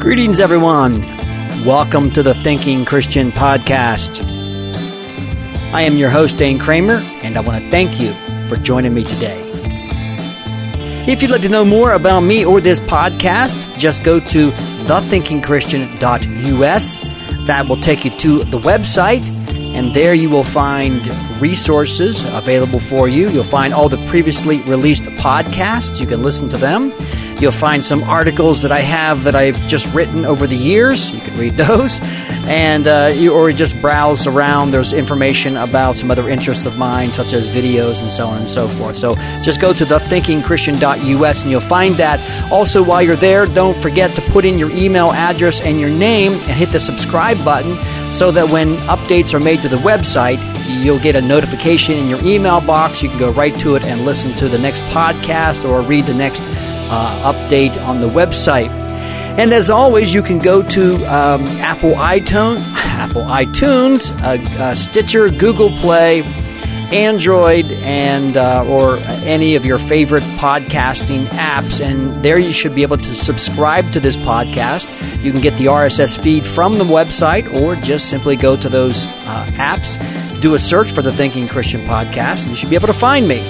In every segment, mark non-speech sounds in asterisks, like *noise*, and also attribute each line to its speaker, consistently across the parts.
Speaker 1: Greetings, everyone. Welcome to the Thinking Christian Podcast. I am your host, Dane Kramer, and I want to thank you for joining me today. If you'd like to know more about me or this podcast, just go to thethinkingchristian.us. That will take you to the website, and there you will find resources available for you. You'll find all the previously released podcasts. You can listen to them. You'll find some articles that I have that I've just written over the years. You can read *laughs* those. And uh, you, or just browse around. There's information about some other interests of mine, such as videos and so on and so forth. So just go to thethinkingchristian.us and you'll find that. Also, while you're there, don't forget to put in your email address and your name and hit the subscribe button so that when updates are made to the website, you'll get a notification in your email box. You can go right to it and listen to the next podcast or read the next uh, update on the website. And as always, you can go to um, Apple iTunes, Apple iTunes, uh, uh, Stitcher, Google Play, Android, and uh, or any of your favorite podcasting apps, and there you should be able to subscribe to this podcast. You can get the RSS feed from the website, or just simply go to those uh, apps, do a search for the Thinking Christian podcast, and you should be able to find me.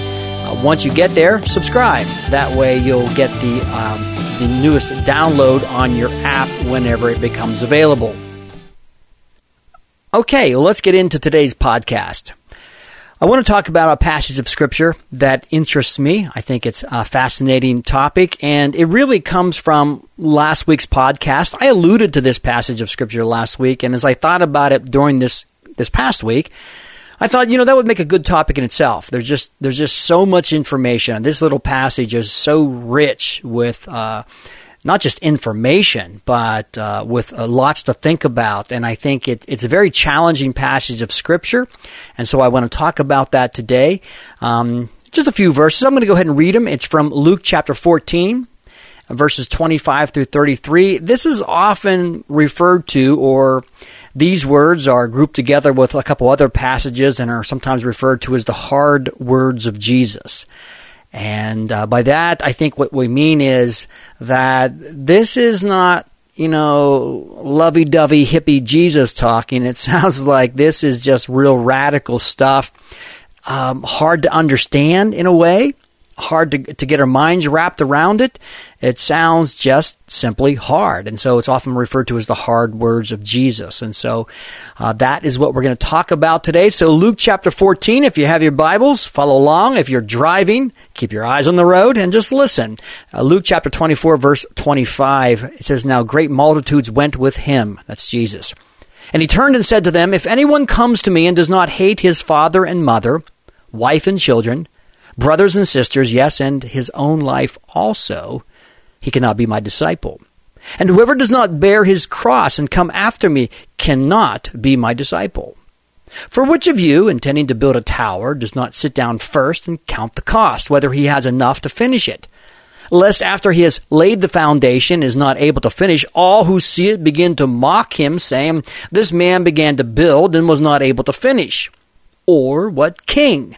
Speaker 1: Uh, once you get there, subscribe. That way, you'll get the um, the newest download on your app whenever it becomes available. Okay, let's get into today's podcast. I want to talk about a passage of scripture that interests me. I think it's a fascinating topic, and it really comes from last week's podcast. I alluded to this passage of scripture last week, and as I thought about it during this this past week, I thought, you know, that would make a good topic in itself. There's just there's just so much information. This little passage is so rich with uh, not just information, but uh, with uh, lots to think about. And I think it, it's a very challenging passage of Scripture. And so I want to talk about that today. Um, just a few verses. I'm going to go ahead and read them. It's from Luke chapter 14, verses 25 through 33. This is often referred to or these words are grouped together with a couple other passages and are sometimes referred to as the hard words of Jesus. And uh, by that, I think what we mean is that this is not, you know, lovey dovey hippie Jesus talking. It *laughs* sounds like this is just real radical stuff, um, hard to understand in a way hard to, to get our minds wrapped around it. It sounds just simply hard. And so it's often referred to as the hard words of Jesus. And so uh, that is what we're going to talk about today. So Luke chapter 14, if you have your Bibles, follow along. If you're driving, keep your eyes on the road and just listen. Uh, Luke chapter 24, verse 25, it says, Now great multitudes went with him. That's Jesus. And he turned and said to them, If anyone comes to me and does not hate his father and mother, wife and children, brothers and sisters, yes, and his own life also, he cannot be my disciple. And whoever does not bear his cross and come after me cannot be my disciple. For which of you, intending to build a tower, does not sit down first and count the cost, whether he has enough to finish it? Lest after he has laid the foundation is not able to finish, all who see it begin to mock him, saying, This man began to build and was not able to finish. Or what king?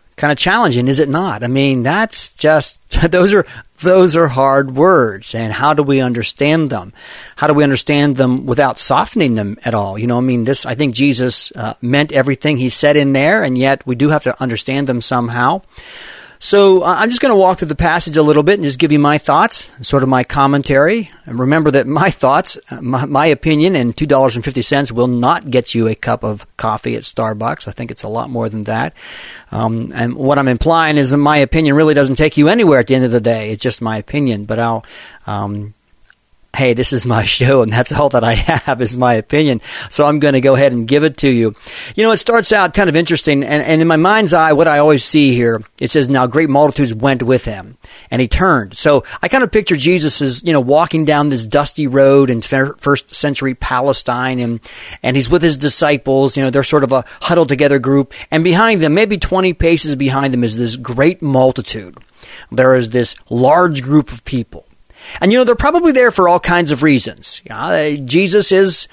Speaker 1: kind of challenging, is it not? I mean, that's just *laughs* those are those are hard words, and how do we understand them? How do we understand them without softening them at all? You know, I mean, this I think Jesus uh, meant everything he said in there, and yet we do have to understand them somehow. So uh, I'm just going to walk through the passage a little bit and just give you my thoughts, sort of my commentary. And remember that my thoughts, uh, my, my opinion, and two dollars and fifty cents will not get you a cup of coffee at Starbucks. I think it's a lot more than that. Um, and what I'm implying is that my opinion really doesn't take you anywhere at the end of the day. It's just my opinion. But I'll um, hey, this is my *laughs* show and that's all that I have is my opinion. So I'm going to go ahead and give it to you. You know, it starts out kind of interesting. And, and in my mind's eye, what I always see here, it says, now great multitudes went with him and he turned. So I kind of picture Jesus as, you know, walking down this dusty road in first century Palestine and, and he's with his disciples. You know, they're sort of a huddled together group. And behind them, maybe 20 paces behind them is this great multitude. There is this large group of people. And you know, they're probably there for all kinds of reasons. You know, Jesus is,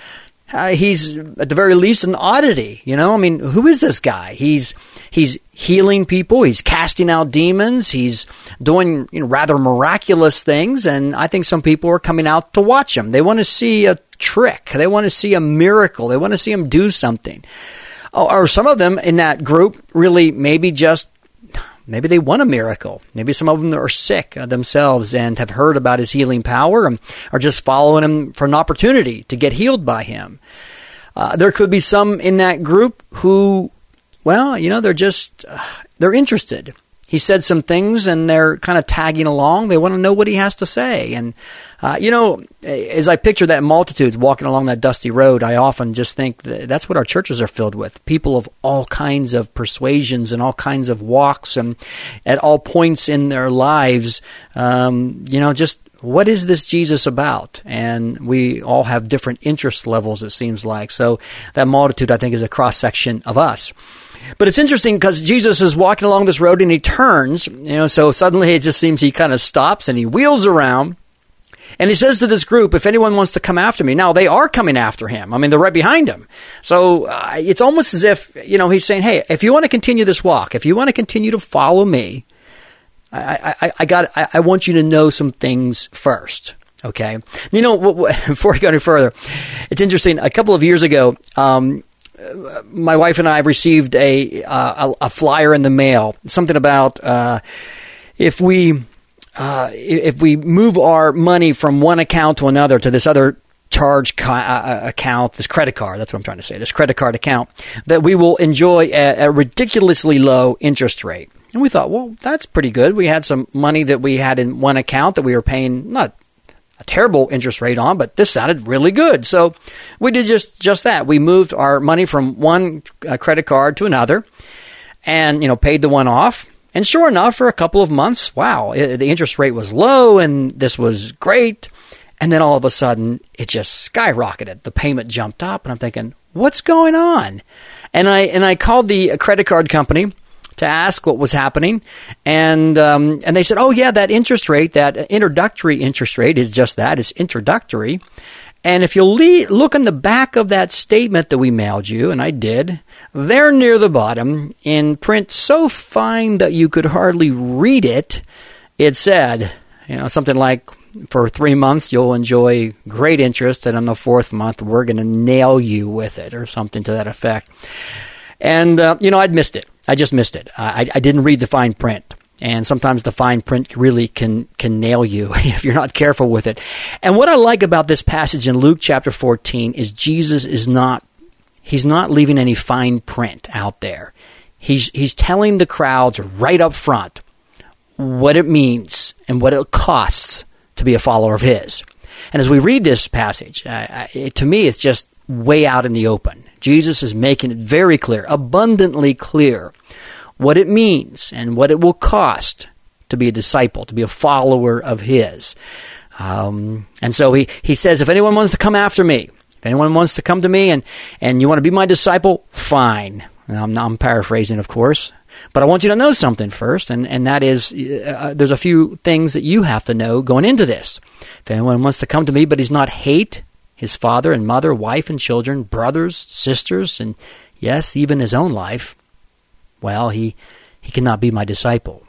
Speaker 1: uh, he's at the very least an oddity. You know, I mean, who is this guy? He's, he's healing people. He's casting out demons. He's doing you know, rather miraculous things. And I think some people are coming out to watch him. They want to see a trick. They want to see a miracle. They want to see him do something. Or some of them in that group really maybe just Maybe they want a miracle. Maybe some of them are sick uh, themselves and have heard about his healing power and are just following him for an opportunity to get healed by him. Uh, there could be some in that group who, well, you know, they're just, uh, they're interested he said some things and they're kind of tagging along. They want to know what he has to say. And, uh, you know, as I picture that multitude walking along that dusty road, I often just think that that's what our churches are filled with. People of all kinds of persuasions and all kinds of walks and at all points in their lives, um, you know, just what is this Jesus about? And we all have different interest levels, it seems like. So that multitude, I think, is a cross section of us. But it's interesting because Jesus is walking along this road and he turns, you know, so suddenly it just seems he kind of stops and he wheels around and he says to this group, if anyone wants to come after me, now they are coming after him. I mean, they're right behind him. So uh, it's almost as if, you know, he's saying, hey, if you want to continue this walk, if you want to continue to follow me, I, I, I got, I, I want you to know some things first. Okay. You know, *laughs* before we go any further, it's interesting. A couple of years ago, um, my wife and I received a, uh, a, a flyer in the mail, something about uh, if we uh, if we move our money from one account to another to this other charge ca- uh, uh, account, this credit card, that's what I'm trying to say, this credit card account, that we will enjoy a, a ridiculously low interest rate. And we thought, well, that's pretty good. We had some money that we had in one account that we were paying not a terrible interest rate on, but this sounded really good. So we did just just that. We moved our money from one uh, credit card to another, and you know paid the one off. And sure enough, for a couple of months, wow, it, the interest rate was low, and this was great. And then all of a sudden, it just skyrocketed. The payment jumped up, and I'm thinking, what's going on? And I and I called the credit card company to ask what was happening, and um, and they said, "Oh yeah, that interest rate, that introductory interest rate, is just that. It's introductory." And if you'll look in the back of that statement that we mailed you, and I did, there near the bottom, in print so fine that you could hardly read it, it said, you know, something like, for three months you'll enjoy great interest, and on the fourth month we're going to nail you with it, or something to that effect. And, uh, you know, I'd missed it. I just missed it. I, I didn't read the fine print. And sometimes the fine print really can, can nail you *laughs* if you're not careful with it. And what I like about this passage in Luke chapter 14 is Jesus is not, he's not leaving any fine print out there. He's, he's telling the crowds right up front what it means and what it costs to be a follower of his. And as we read this passage, uh, it, to me, it's just way out in the open. Jesus is making it very clear, abundantly clear, what it means and what it will cost to be a disciple, to be a follower of His. Um, and so he, he says, if anyone wants to come after me, if anyone wants to come to me and, and you want to be my disciple, fine. I'm, I'm paraphrasing, of course. But I want you to know something first, and, and that is uh, there's a few things that you have to know going into this. If anyone wants to come to me, but he's not hate his father and mother, wife and children, brothers, sisters, and yes, even his own life, well, he, he cannot be my disciple.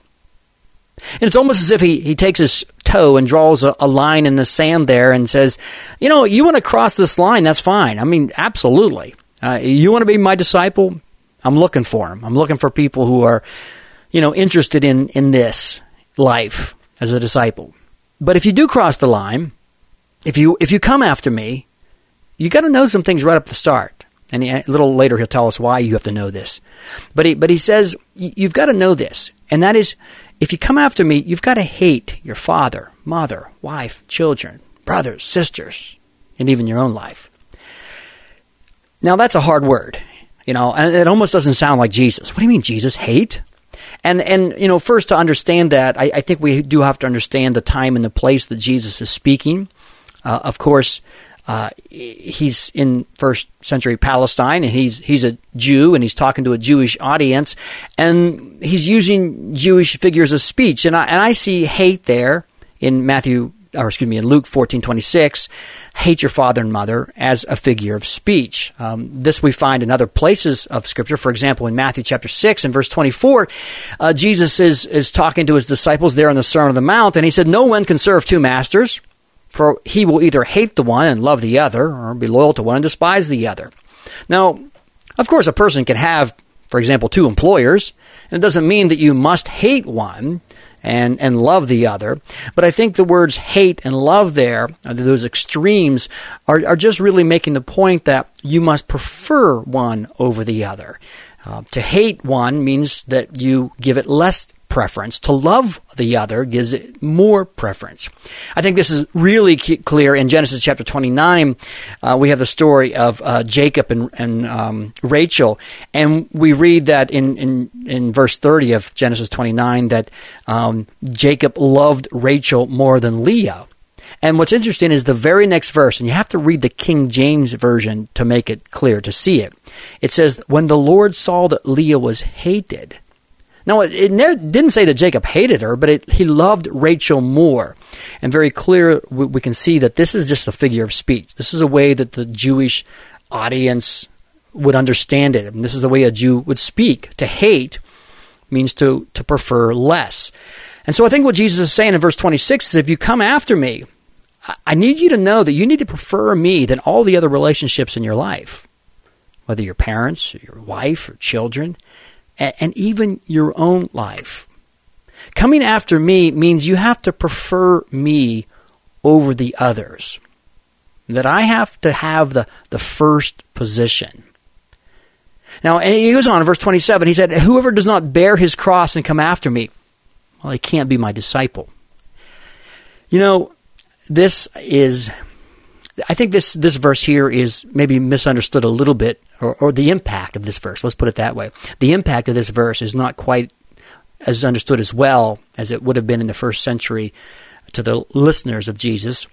Speaker 1: And it's almost as if he, he takes his toe and draws a, a line in the sand there and says, you know, you want to cross this line, that's fine. I mean, absolutely. Uh, you want to be my disciple? I'm looking for him. I'm looking for people who are, you know, interested in, in this life as a disciple. But if you do cross the line, if you if you come after me, you got to know some things right up the start. And he, a little later he'll tell us why you have to know this. But he but he says you've got to know this, and that is if you come after me, you've got to hate your father, mother, wife, children, brothers, sisters, and even your own life. Now, that's a hard word, you know, and it almost doesn't sound like Jesus. What do you mean, Jesus? Hate? And, and you know, first to understand that, I, I think we do have to understand the time and the place that Jesus is speaking. Uh, of course, uh, he's in first century Palestine, and he's he's a Jew, and he's talking to a Jewish audience, and he's using Jewish figures of speech, and I and I see hate there in Matthew or excuse me, in Luke fourteen twenty six, hate your father and mother as a figure of speech. Um, this we find in other places of Scripture. For example, in Matthew chapter six and verse twenty four, uh, Jesus is is talking to his disciples there on the Sermon on the Mount, and he said, "No one can serve two masters." For he will either hate the one and love the other, or be loyal to one and despise the other. Now, of course, a person can have, for example, two employers, and it doesn't mean that you must hate one and, and love the other. But I think the words hate and love there, uh, those extremes, are, are just really making the point that you must prefer one over the other. Uh, to hate one means that you give it less preference. To love the other gives it more preference. I think this is really clear in Genesis chapter 29. Uh, we have the story of uh, Jacob and, and um, Rachel, and we read that in, in, in verse 30 of Genesis 29 that um, Jacob loved Rachel more than Leah. And what's interesting is the very next verse, and you have to read the King James Version to make it clear, to see it. It says, When the Lord saw that Leah was hated, now, it, didn't say that Jacob hated her, but it, he loved Rachel more. And very clear, we, we can see that this is just a figure of speech. This is a way that the Jewish audience would understand it. And this is the way a Jew would speak. To hate means to, to prefer less. And so I think what Jesus is saying in verse 26 is if you come after me, I need you to know that you need to prefer me than all the other relationships in your life, whether your parents, your wife, or children and even your own life. Coming after me means you have to prefer me over the others. That I have to have the, the first position. Now, and he goes on in verse 27, he said, Whoever does not bear his cross and come after me, well, he can't be my disciple. You know, this is I think this this verse here is maybe misunderstood a little bit, or, or the impact of this verse. Let's put it that way. The impact of this verse is not quite as understood as well as it would have been in the first century to the listeners of Jesus.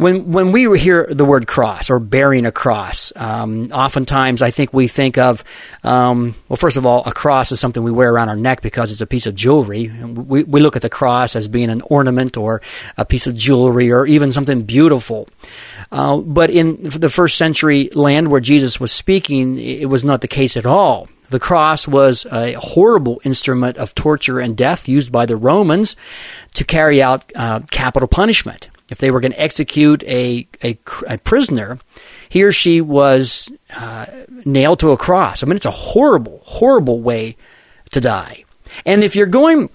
Speaker 1: When when we hear the word cross or bearing a cross, um, oftentimes I think we think of um, well, first of all, a cross is something we wear around our neck because it's a piece of jewelry. We we look at the cross as being an ornament or a piece of jewelry or even something beautiful. Uh, but in the first century land where Jesus was speaking, it was not the case at all. The cross was a horrible instrument of torture and death used by the Romans to carry out uh, capital punishment if they were going to execute a, a, a, prisoner, he or she was uh, nailed to a cross. I mean, it's a horrible, horrible way to die. And if you're going,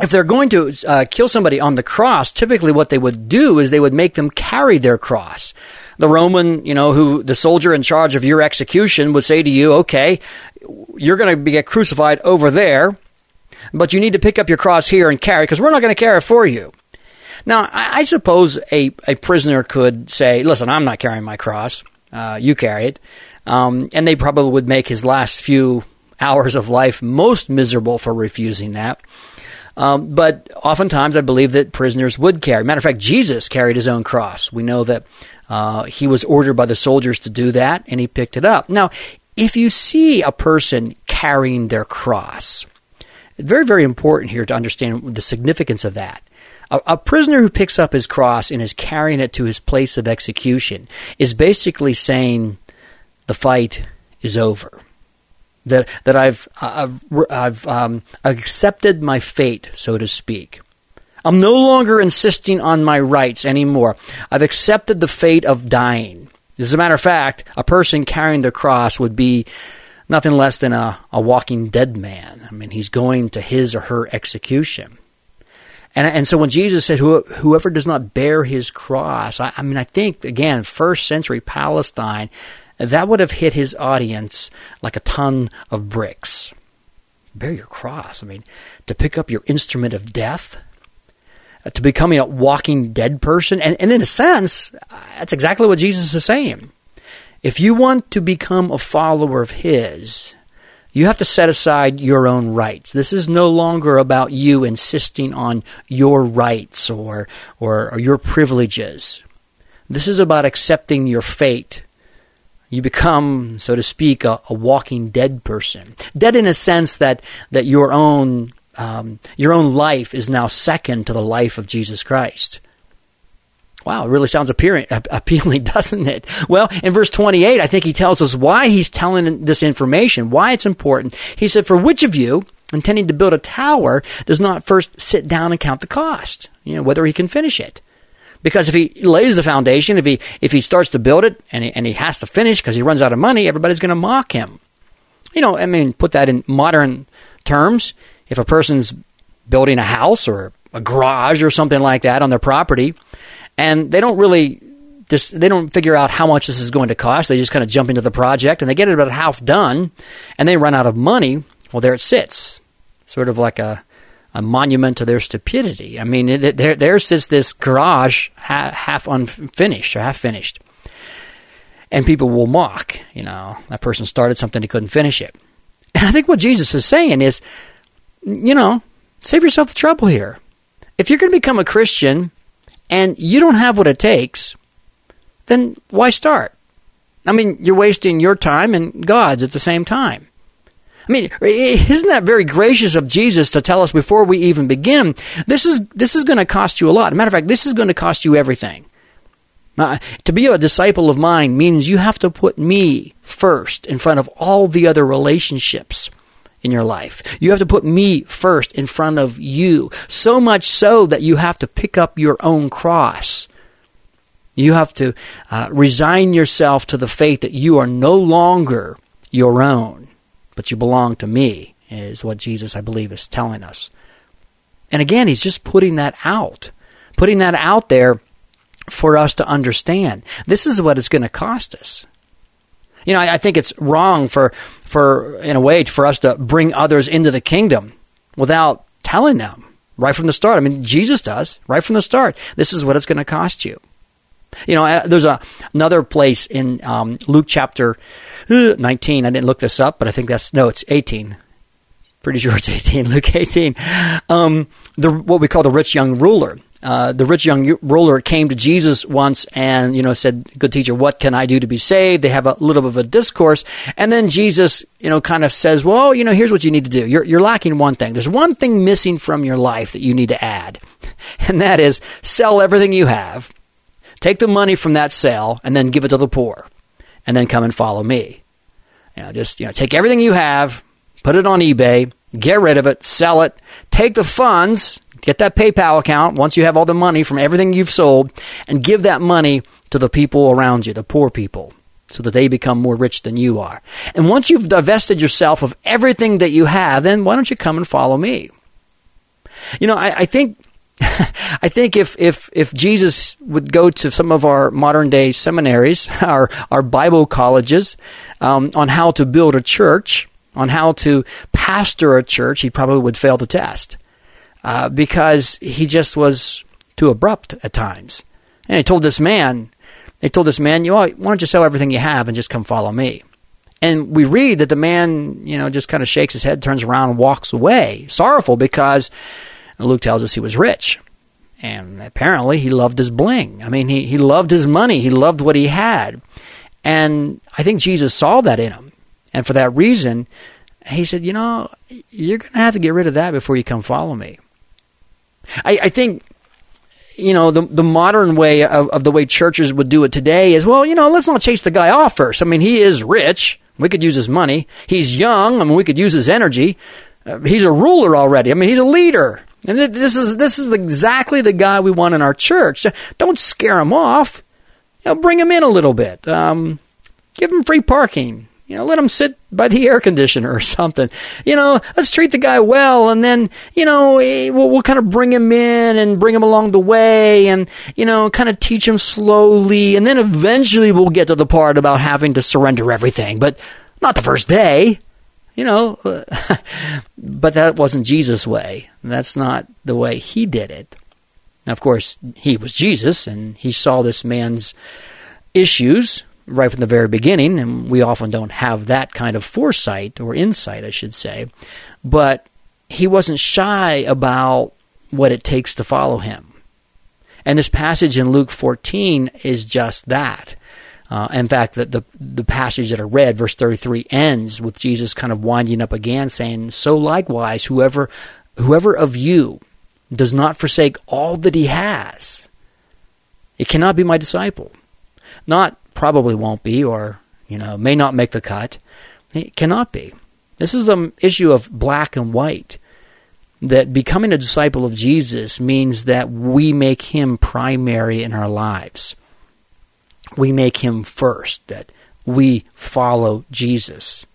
Speaker 1: if they're going to uh, kill somebody on the cross, typically what they would do is they would make them carry their cross. The Roman, you know, who the soldier in charge of your execution would say to you, okay, you're going to get crucified over there, but you need to pick up your cross here and carry because we're not going to carry it for you. Now, I, I suppose a, a prisoner could say, listen, I'm not carrying my cross. Uh, you carry it. Um, and they probably would make his last few hours of life most miserable for refusing that. Um, but oftentimes, I believe that prisoners would carry. Matter of fact, Jesus carried his own cross. We know that uh, he was ordered by the soldiers to do that, and he picked it up. Now, if you see a person carrying their cross, very, very important here to understand the significance of that. A, a, prisoner who picks up his cross and is carrying it to his place of execution is basically saying the fight is over. That that I've I've, I've um, accepted my fate, so to speak. I'm no longer insisting on my rights anymore. I've accepted the fate of dying. As a matter of fact, a person carrying the cross would be nothing less than a, a walking dead man. I mean, he's going to his or her execution. And, and so when Jesus said, whoever does not bear his cross, I, I mean, I think, again, first century Palestine, that would have hit his audience like a ton of bricks. Bear your cross. I mean, to pick up your instrument of death. Uh, to becoming a walking dead person. And, and in a sense, that's exactly what Jesus is saying. If you want to become a follower of His, you have to set aside your own rights. This is no longer about you insisting on your rights or, or, or your privileges. This is about accepting your fate. You become, so to speak, a, a walking dead person. Dead in a sense that, that your own um, your own life is now second to the life of Jesus Christ. Wow, it really sounds appealing, *laughs* appealing, doesn't it? Well, in verse 28, I think he tells us why he's telling this information, why it's important. He said, For which of you, intending to build a tower, does not first sit down and count the cost, you know, whether he can finish it? Because if he lays the foundation, if he if he starts to build it and he, and he has to finish because he runs out of money, everybody's going to mock him. You know, I mean, put that in modern terms. If a person's building a house or a garage or something like that on their property, and they don't really just they don't figure out how much this is going to cost. They just kind of jump into the project and they get it about half done, and they run out of money. Well, there it sits, sort of like a a monument to their stupidity. I mean, there there sits this garage half, half unfinished or half finished, and people will mock. You know, that person started something he couldn't finish it. And I think what Jesus is saying is you know, save yourself the trouble here. If you're going to become a Christian and you don't have what it takes, then why start? I mean, you're wasting your time and God's at the same time. I mean, isn't that very gracious of Jesus to tell us before we even begin? This is this is going to cost you a lot. matter of fact, this is going to cost you everything. Uh, to be a disciple of mine means you have to put me first in front of all the other relationships in your life. You have to put me first in front of you. So much so that you have to pick up your own cross. You have to uh, resign yourself to the faith that you are no longer your own, but you belong to me, is what Jesus, I believe, is telling us. And again, he's just putting that out, putting that out there for us to understand. This is what it's going to cost us. You know, I, I think it's wrong for, for, in a way, for us to bring others into the kingdom without telling them right from the start. I mean, Jesus does right from the start. This is what it's going to cost you. You know, uh, there's a, another place in um, Luke chapter uh, 19. I didn't look this up, but I think that's no, it's 18. Pretty sure it's *laughs* 18. Luke 18. Um, the what we call the rich young ruler. Uh, the rich young ruler came to Jesus once and, you know, said, good teacher, what can I do to be saved? They have a little bit of a discourse. And then Jesus, you know, kind of says, well, you know, here's what you need to do. You're, you're lacking one thing. There's one thing missing from your life that you need to add. *laughs* And that is sell everything you have, take the money from that sale, and then give it to the poor. And then come and follow me. You know, just, you know, take everything you have, put it on eBay, get rid of it, sell it, take the funds, Get that PayPal account once you have all the money from everything you've sold and give that money to the people around you, the poor people, so that they become more rich than you are. And once you've divested yourself of everything that you have, then why don't you come and follow me? You know, I, I think *laughs* I think if, if, if Jesus would go to some of our modern day seminaries, *laughs* our, our Bible colleges, um, on how to build a church, on how to pastor a church, he probably would fail the test uh, because he just was too abrupt at times. And he told this man, they told this man, you know, why don't you sell everything you have and just come follow me? And we read that the man, you know, just kind of shakes his head, turns around, and walks away, sorrowful because Luke tells us he was rich. And apparently he loved his bling. I mean, he, he loved his money. He loved what he had. And I think Jesus saw that in him. And for that reason, he said, you know, you're going to have to get rid of that before you come follow me. I, I think you know, the the modern way of, of the way churches would do it today is, well, you know, let's not chase the guy off first. I mean, he is rich. We could use his money. He's young. I mean, we could use his energy. Uh, he's a ruler already. I mean, he's a leader. And this is this is exactly the guy we want in our church. Don't scare him off. You know, bring him in a little bit. Um, give him free parking. You know, let him sit by the air conditioner or *laughs* something. You know, let's treat the guy well, and then you know eh, we'll, we'll kind of bring him in and bring him along the way, and you know, kind of teach him slowly, and then eventually we'll get to the part about having to surrender everything, but not the first day. You know, *laughs* but that wasn't Jesus' way. That's not the way he did it. Now, of course, he was Jesus, and he saw this man's issues right from the very beginning, and we often don't have that kind of foresight or insight, I should say. But he wasn't shy about what it takes to follow him. And this passage in Luke 14 is just that. Uh, in fact, the, the, the passage that I read, verse 33, ends with Jesus kind of winding up again, saying, "So likewise, whoever whoever of you does not forsake all that he has, it cannot be my disciple. Not probably won't be, or you know, may not make the cut. It cannot be. This is an issue of black and white. That becoming a disciple of Jesus means that we make him primary in our lives we make him first, that we follow Jesus.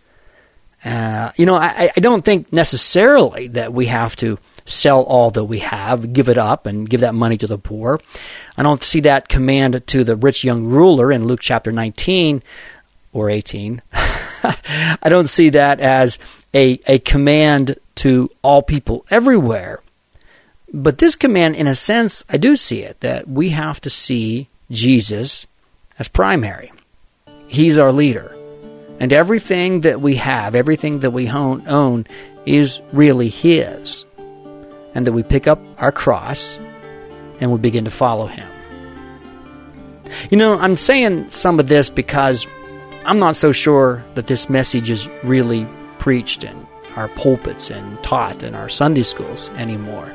Speaker 1: Uh, you know, I, I don't think necessarily that we have to sell all that we have, give it up, and give that money to the poor. I don't see that command to the rich young ruler in Luke chapter 19 or 18. *laughs* I don't see that as a, a command to all people everywhere. But this command, in a sense, I do see it that we have to see Jesus as primary. He's our leader. And everything that we have, everything that we own, is really His. And that we pick up our cross and we begin to follow Him. You know, I'm saying some of this because I'm not so sure that this message is really preached in our pulpits and taught in our Sunday schools anymore.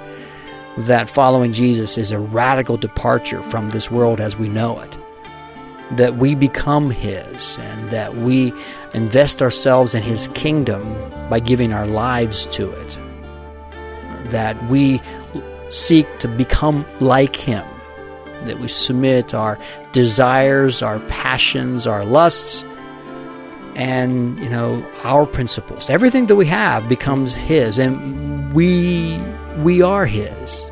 Speaker 1: That following Jesus is a radical departure from this world as we know it that we become His and that we invest ourselves in His kingdom by giving our lives to it. That we seek to become like Him. That we submit our desires, our passions, our lusts, and you know our principles. Everything that we have becomes His, and we we are His.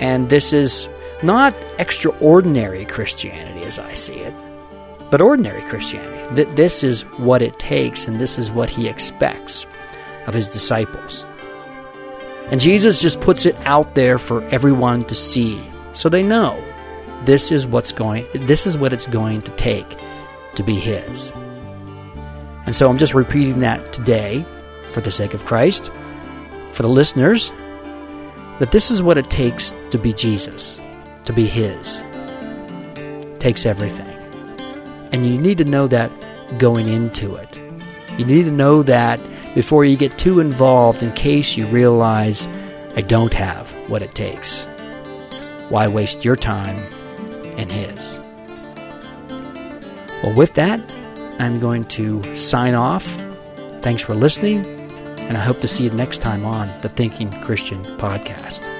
Speaker 1: And this is not extraordinary Christianity as I see it, but ordinary Christianity. That this is what it takes and this is what he expects of his disciples. And Jesus just puts it out there for everyone to see so they know this is what's going this is what it's going to take to be his. And so I'm just repeating that today for the sake of Christ, for the listeners, that this is what it takes to be Jesus to be His. takes everything. And you need to know that going into it. You need to know that before you get too involved in case you realize I don't have what it takes. Why waste your time and His? Well, with that, I'm going to sign off. Thanks for listening, and I hope to see you next time on the Thinking Christian podcast.